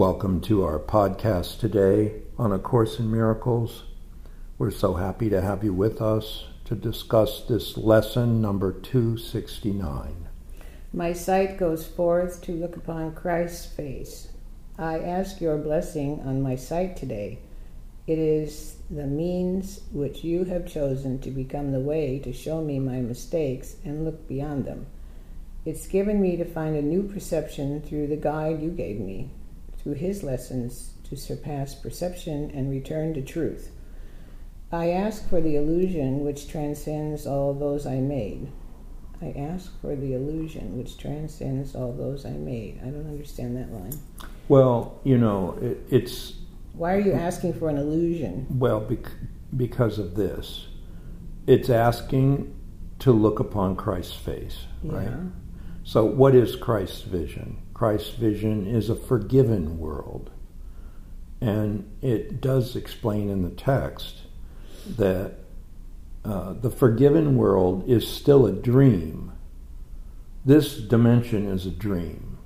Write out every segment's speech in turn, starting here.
Welcome to our podcast today on A Course in Miracles. We're so happy to have you with us to discuss this lesson number 269. My sight goes forth to look upon Christ's face. I ask your blessing on my sight today. It is the means which you have chosen to become the way to show me my mistakes and look beyond them. It's given me to find a new perception through the guide you gave me, through his lessons to surpass perception and return to truth. I ask for the illusion which transcends all those I made. I ask for the illusion which transcends all those I made. I don't understand that line. Well, you know, it, it's. Why are you asking for an illusion? Well, bec- because of this. It's asking to look upon Christ's face, Yeah. right? So, what is Christ's vision? Christ's vision is a forgiven world. And it does explain in the text that uh, the forgiven world is still a dream. This dimension is a dream.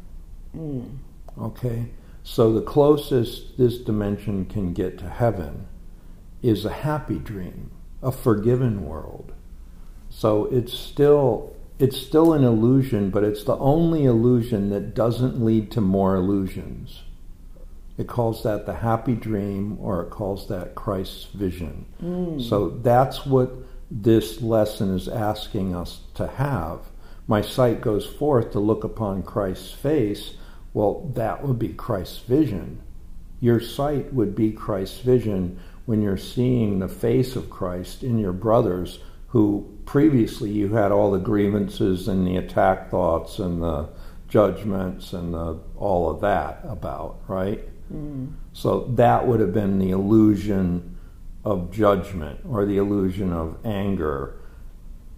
Mm. Okay? So, the closest this dimension can get to heaven is a happy dream, a forgiven world. So, it's still it's still an illusion, but it's the only illusion that doesn't lead to more illusions. It calls that the happy dream, or it calls that Christ's vision. Mm. So that's what this lesson is asking us to have. My sight goes forth to look upon Christ's face. Well, that would be Christ's vision. Your sight would be Christ's vision when you're seeing the face of Christ in your brothers who previously you had all the grievances and the attack thoughts and the judgments and the, all of that about, right? Mm-hmm. So that would have been the illusion of judgment or the illusion of anger.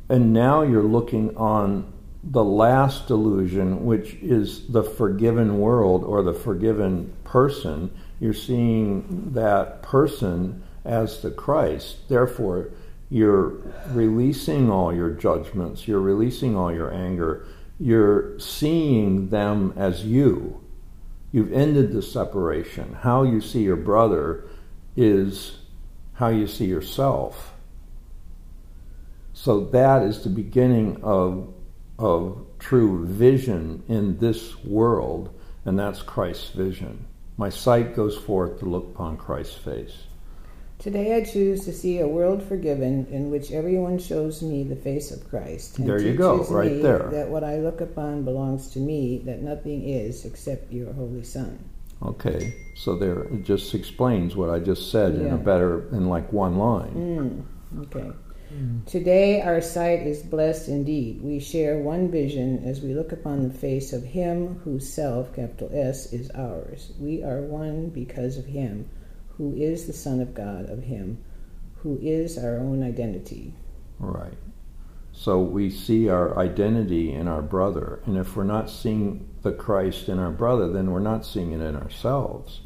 And now you're looking on the last illusion, which is the forgiven world or the forgiven person. You're seeing that person as the Christ. Therefore, you're releasing all your judgments, you're releasing all your anger, you're seeing them as you. You've ended the separation. How you see your brother is how you see yourself. So that is the beginning of, of true vision in this world, and that's Christ's vision. My sight goes forth to look upon Christ's face. Today I choose to see a world forgiven in which everyone shows me the face of Christ. And There you go, right me there. That what I look upon belongs to me, that nothing is except your Holy Son. Okay, so there it just explains what I just said in a better in like one line. Mm, okay. Today our sight is blessed indeed. We share one vision as we look upon the face of Him whose self, capital S, is ours. We are one because of Him, who is the Son of God, of Him, who is our own identity. Right. So we see our identity in our brother, and if we're not seeing the Christ in our brother, then we're not seeing it in ourselves.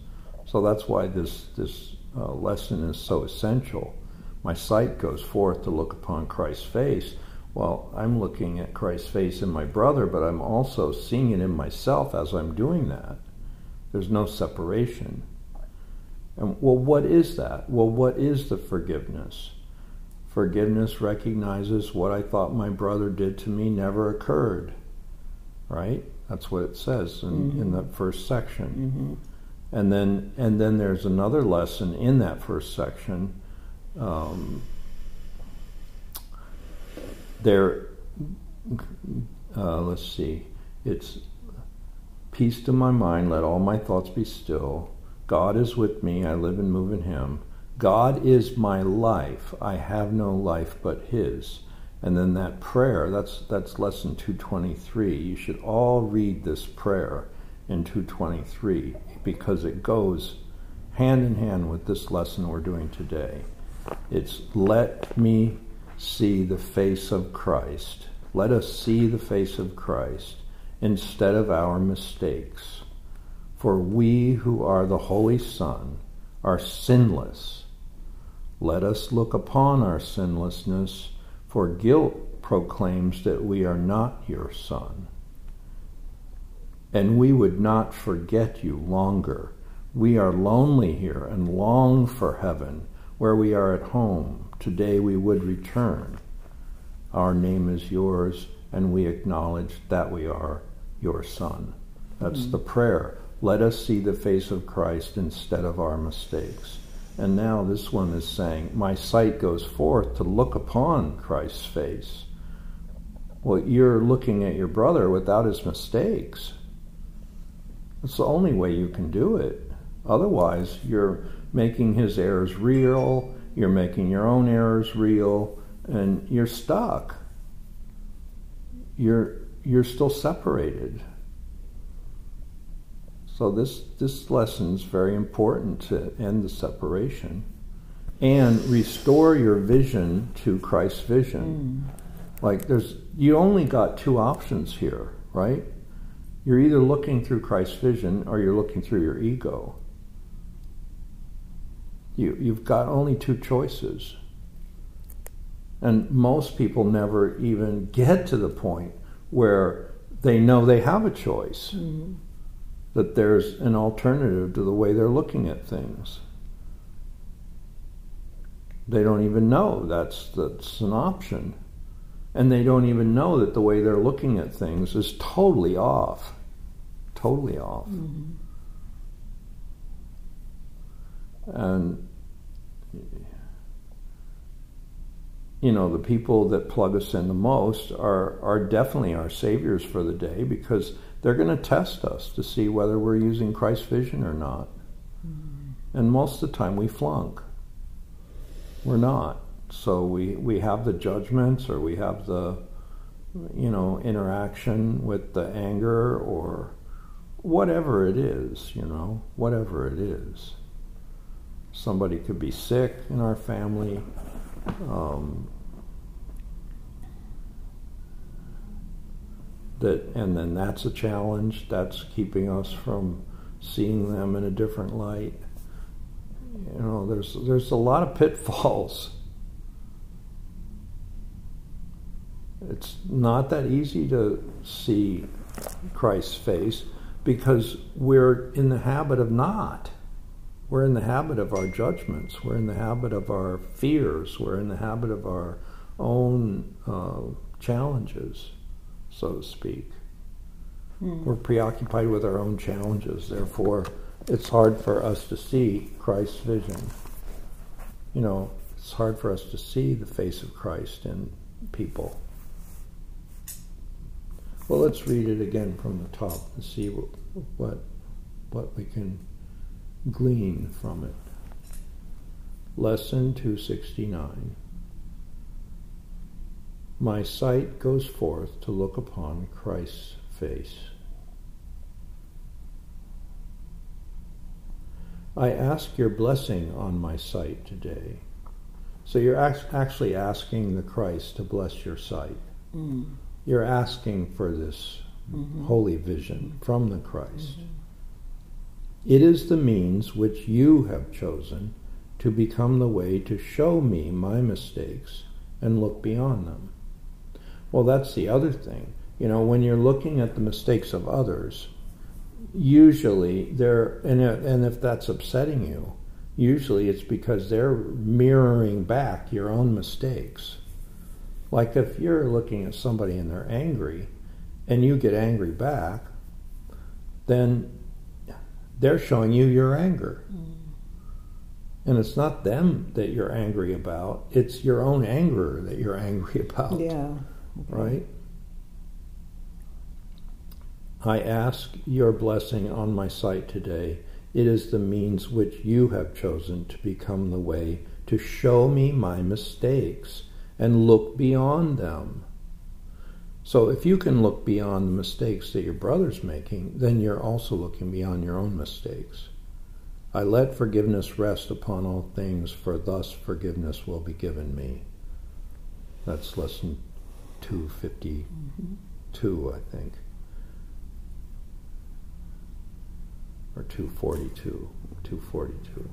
So that's why this this uh, lesson is so essential. My sight goes forth to look upon Christ's face. Well, I'm looking at Christ's face in my brother, but I'm also seeing it in myself as I'm doing that. There's no separation. And well, what is that? Well, what is the forgiveness? Forgiveness recognizes what I thought my brother did to me never occurred. Right? That's what it says in, in that first section. And then and then there's another lesson in that first section. Um, there, uh, let's see, it's peace to my mind, let all my thoughts be still. God is with me, I live and move in Him. God is my life, I have no life but His. And then that prayer, that's, that's lesson 223. You should all read this prayer in 223 because it goes hand in hand with this lesson we're doing today. It's let me see the face of Christ. Let us see the face of Christ instead of our mistakes. For we who are the Holy Son are sinless. Let us look upon our sinlessness, for guilt proclaims that we are not your Son. And we would not forget you longer We are lonely here and long for heaven, where we are at home. Today we would return. Our name is yours, and we acknowledge that we are your son. That's mm. the prayer. Let us see the face of Christ instead of our mistakes. And now this one is saying, My sight goes forth to look upon Christ's face. Well, you're looking at your brother without his mistakes. It's the only way you can do it. Otherwise, you're making his errors real, you're making your own errors real, and you're stuck. You're, you're still separated. So this this lesson is very important to end the separation and restore your vision to Christ's vision. Mm. Like there's you only got two options here, right? You're either looking through Christ's vision or you're looking through your ego. You you've got only two choices. And most people never even get to the point where they know they have a choice. Mm that there's an alternative to the way they're looking at things. They don't even know that's, that's an option. And they don't even know that the way they're looking at things is totally off. Totally off. Mm-hmm. And, you know, the people that plug us in the most are, are definitely our saviors for the day because they're going to test us to see whether we're using Christ's vision or not. Mm. And most of the time we flunk. We're not. So we, we have the judgments or we have the, you know, interaction with the anger or whatever it is, you know, whatever it is. Somebody could be sick in our family. Um, that and then that's a challenge that's keeping us from seeing them in a different light. You know there's there's a lot of pitfalls. It's not that easy to see Christ's face because we're in the habit of not. We're in the habit of our judgments. We're in the habit of our fears. We're in the habit of our own uh, challenges so to speak. Mm. We're preoccupied with our own challenges, therefore, it's hard for us to see Christ's vision. You know, it's hard for us to see the face of Christ in people. Well, let's read it again from the top and see what, what, what we can glean from it. Lesson 269. My sight goes forth to look upon Christ's face. I ask your blessing on my sight today. So you're actually asking the Christ to bless your sight. Mm. You're asking for this mm-hmm. holy vision from the Christ. Mm-hmm. It is the means which you have chosen to become the way to show me my mistakes and look beyond them. Well, that's the other thing. You know, when you're looking at the mistakes of others, usually they're, and, and if that's upsetting you, usually it's because they're mirroring back your own mistakes. Like if you're looking at somebody and they're angry, and you get angry back, then they're showing you your anger. Mm. And it's not them that you're angry about, it's your own anger that you're angry about. Yeah. Right? I ask your blessing on my sight today. It is the means which you have chosen to become the way to show me my mistakes and look beyond them. So if you can look beyond the mistakes that your brother's making, then you're also looking beyond your own mistakes. I let forgiveness rest upon all things, for thus forgiveness will be given me. That's lesson 252, I think, or 242, 242.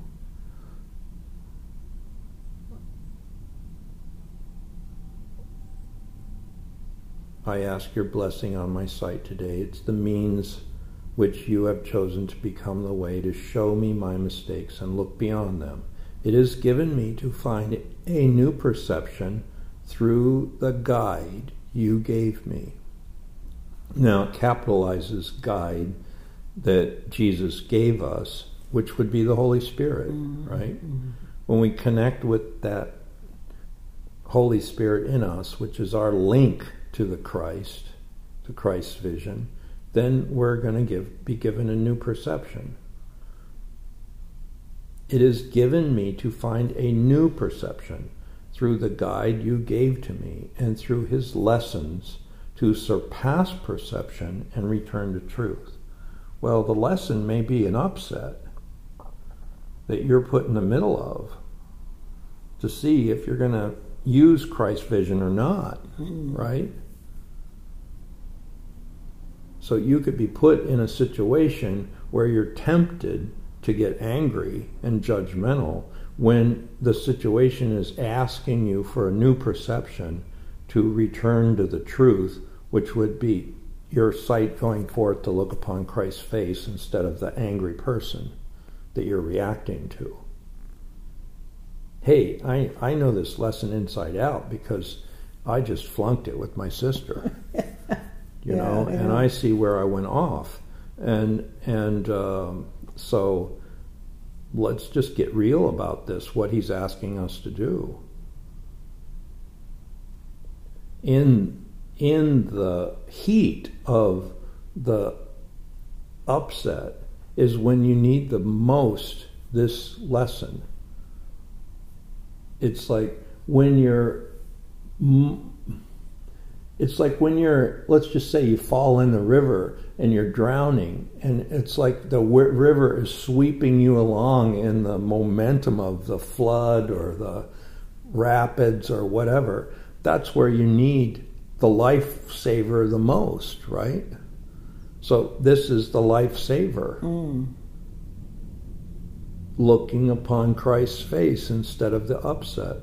I ask your blessing on my sight today. It's the means which you have chosen to become the way to show me my mistakes and look beyond them. It is given me to find a new perception through the guide you gave me. Now, it capitalizes guide that Jesus gave us, which would be the Holy Spirit, mm-hmm. right? Mm-hmm. When we connect with that Holy Spirit in us, which is our link to the Christ, to Christ's vision, then we're going to give, be given a new perception. It is given me to find a new perception through the guide you gave to me and through his lessons to surpass perception and return to truth. Well, the lesson may be an upset that you're put in the middle of to see if you're going to use Christ's vision or not, mm. right? So you could be put in a situation where you're tempted to get angry and judgmental when the situation is asking you for a new perception to return to the truth, which would be your sight going forth to look upon Christ's face instead of the angry person that you're reacting to. Hey, I, I know this lesson inside out because I just flunked it with my sister. you yeah, know, yeah. and I see where I went off. And, and um, so let's just get real about this, what he's asking us to do. In in the heat of the upset is when you need the most this lesson. It's like when you're it's like when you're let's just say you fall in the river and you're drowning and it's like the river is sweeping you along in the momentum of the flood or the rapids or whatever that's where you need the lifesaver the most, right? So this is the lifesaver. Mm. Looking upon Christ's face instead of the upset.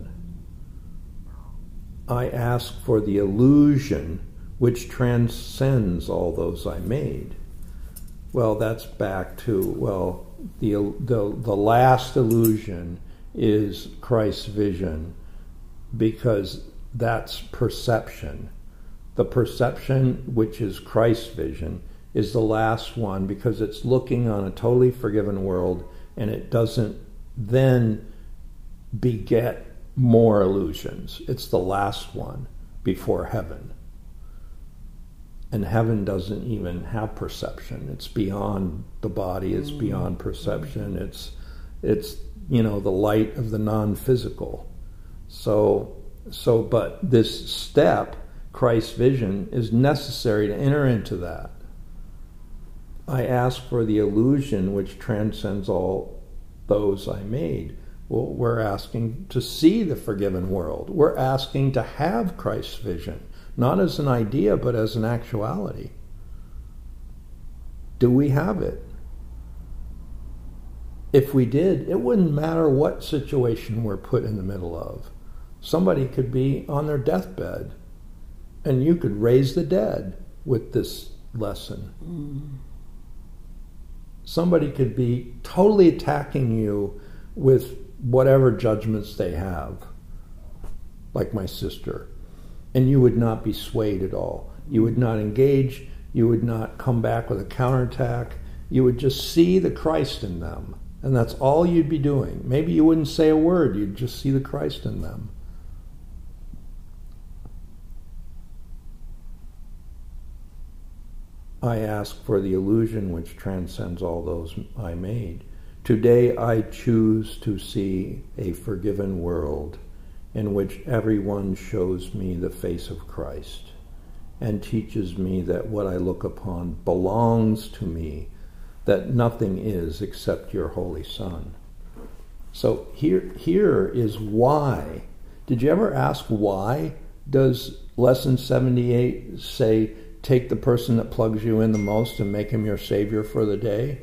I ask for the illusion which transcends all those I made. Well, that's back to, well, the, the, the last illusion is Christ's vision because that's perception. The perception, which is Christ's vision, is the last one because it's looking on a totally forgiven world and it doesn't then beget more illusions. It's the last one before heaven. And heaven doesn't even have perception. It's beyond the body, it's mm. beyond perception. It's it's you know the light of the non-physical. So so but this step Christ's vision is necessary to enter into that. I ask for the illusion which transcends all those I made. Well, we're asking to see the forgiven world. We're asking to have Christ's vision, not as an idea, but as an actuality. Do we have it? If we did, it wouldn't matter what situation we're put in the middle of. Somebody could be on their deathbed and you could raise the dead with this lesson. Mm. Somebody could be totally attacking you with whatever judgments they have, like my sister, and you would not be swayed at all. You would not engage, you would not come back with a counterattack. You would just see the Christ in them, and that's all you'd be doing. Maybe you wouldn't say a word, you'd just see the Christ in them. I ask for the illusion which transcends all those I made. Today I choose to see a forgiven world in which everyone shows me the face of Christ and teaches me that what I look upon belongs to me, that nothing is except your Holy Son. So here, here is why. Did you ever ask why does lesson 78 say take the person that plugs you in the most and make him your savior for the day?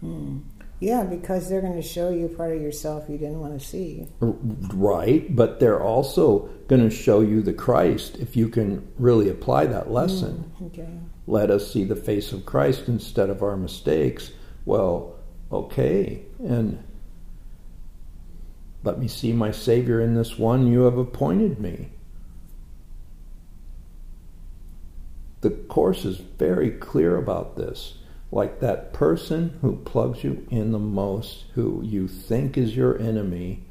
Hmm. Yeah, because they're going to show you part of yourself you didn't want to see. Right, but they're also going to show you the Christ if you can really apply that lesson. Mm, okay. Let us see the face of Christ instead of our mistakes. Well, okay, and let me see my Savior in this one you have appointed me. The Course is very clear about this. Like that person who plugs you in the most, who you think is your enemy,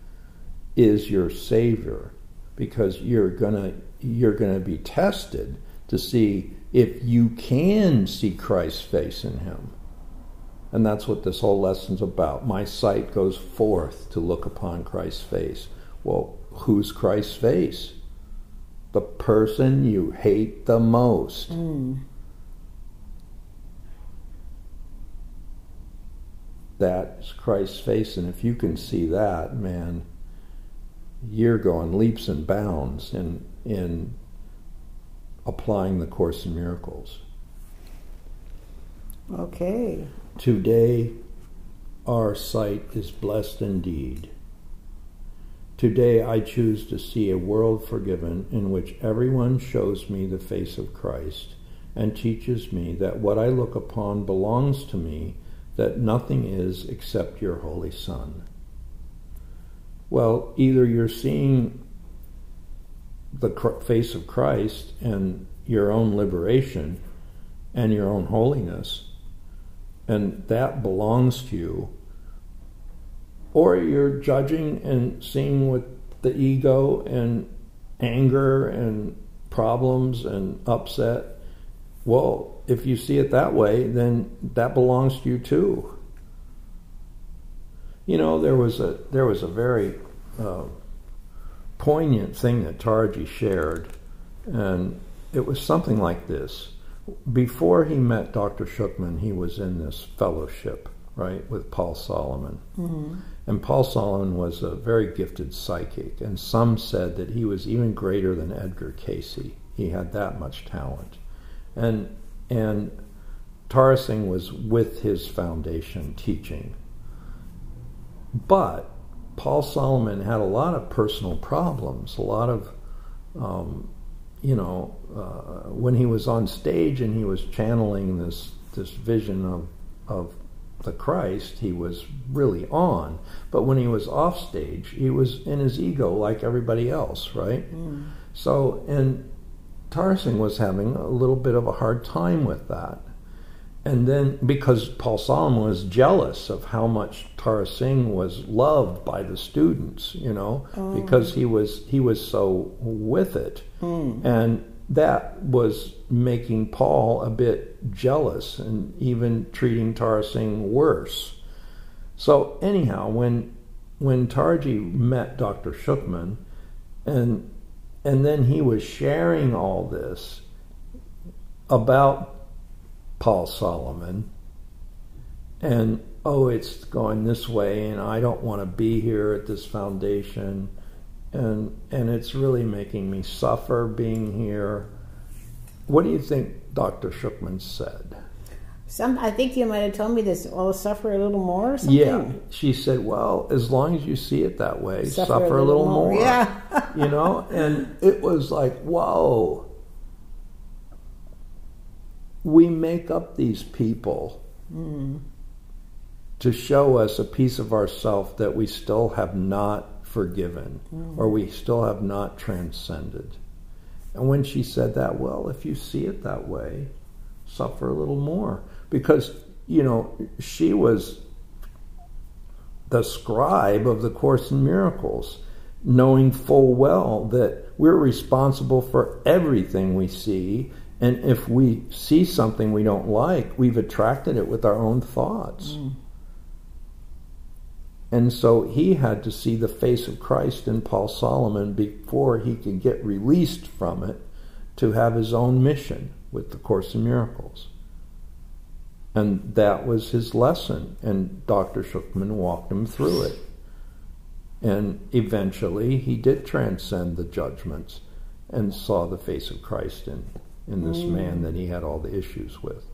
is your Savior. Because you're gonna you're gonna be tested to see if you can see Christ's face in him. And that's what this whole lesson's about. My sight goes forth to look upon Christ's face. Well, who's Christ's face? The person you hate the most. Mm. That's Christ's face. And if you can see that, man, you're going leaps and bounds in, in applying the Course in Miracles. Okay. Today, our sight is blessed indeed. Today, I choose to see a world forgiven in which everyone shows me the face of Christ and teaches me that what I look upon belongs to me, that nothing is except your Holy Son. Well, either you're seeing the face of Christ and your own liberation and your own holiness, and that belongs to you. Or you're judging and seeing with the ego and anger and problems and upset. Well, if you see it that way, then that belongs to you too. You know, there was a there was a very uh, poignant thing that Taraji shared, and it was something like this before he met Dr. Schucman, he was in this fellowship, right, with Paul Solomon. Mm-hmm. And Paul Solomon was a very gifted psychic, and some said that he was even greater than Edgar Cayce. He had that much talent. And, and Tara Singh was with his foundation teaching. But Paul Solomon had a lot of personal problems, a lot of um, you know, uh, when he was on stage and he was channeling this this vision of of the Christ, he was really on. But when he was off stage, he was in his ego like everybody else, right? Mm. So, and Tara Singh was having a little bit of a hard time with that. And then because Paul Solomon was jealous of how much Tara Singh was loved by the students, you know, oh. because he was he was so with it. Mm. And that was making Paul a bit jealous and even treating Tara Singh worse. So anyhow, when when Taraji met Dr. Schucman and and then he was sharing all this about Paul Solomon. And oh, it's going this way, and I don't want to be here at this foundation, and and it's really making me suffer being here. What do you think Dr. Schucman said? Some, I think you might have told me this. I'll suffer a little more. Or something? Yeah, she said, "Well, as long as you see it that way, Suffer suffer, a a little little, more." more." Yeah. you know, and it was like, whoa. We make up these people Mm. to show us a piece of ourself that we still have not forgiven or we still have not transcended. And when she said that, well, if you see it that way, suffer a little more. Because, you know, she was the scribe of the Course in Miracles, knowing full well that we're responsible for everything we see. And if we see something we don't like, we've attracted it with our own thoughts. Mm. And so he had to see the face of Christ in Paul Solomon before he could get released from it to have his own mission with the Course in Miracles. And that was his lesson. And Dr. Schucman walked him through it. And eventually he did transcend the judgments and saw the face of Christ in, in this Mm. man that he had all the issues with.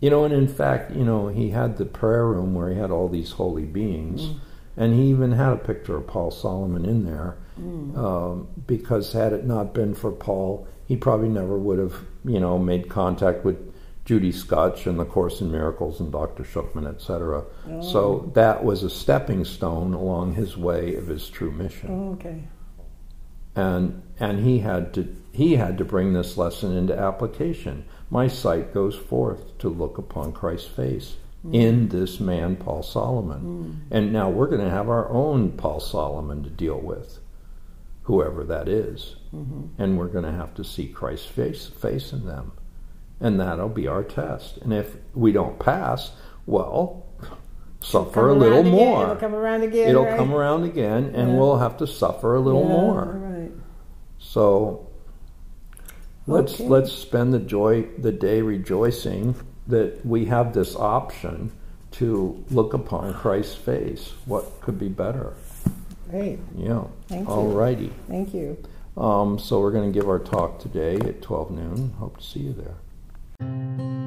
You know, and in fact, you know, he had the prayer room where he had all these holy beings, Mm. and he even had a picture of Paul Solomon in there, Mm. um, because had it not been for Paul, he probably never would have, you know, made contact with Judy Skutch and the Course in Miracles and Dr. Schucman, etc. Oh. So that was a stepping stone along his way of his true mission Oh, okay. and and he had to he had to bring this lesson into application. My sight goes forth to look upon Christ's face hmm. in this man Paul Solomon, hmm. and now we're going to have our own Paul Solomon to deal with, whoever that is, mm-hmm. and we're going to have to see Christ's face face in them, and that'll be our test. And if we don't pass, well, suffer a little again. more. It'll come around again. It'll right? come around again, and Yeah. we'll have to suffer a little Yeah, more. Right. So let's Okay. let's spend the joy the day rejoicing that we have this option to look upon Christ's face. What could be better? Great. Yeah. Thank you. All righty. Thank you. Um, so we're going to give our talk today at 12 noon. Hope to see you there. Música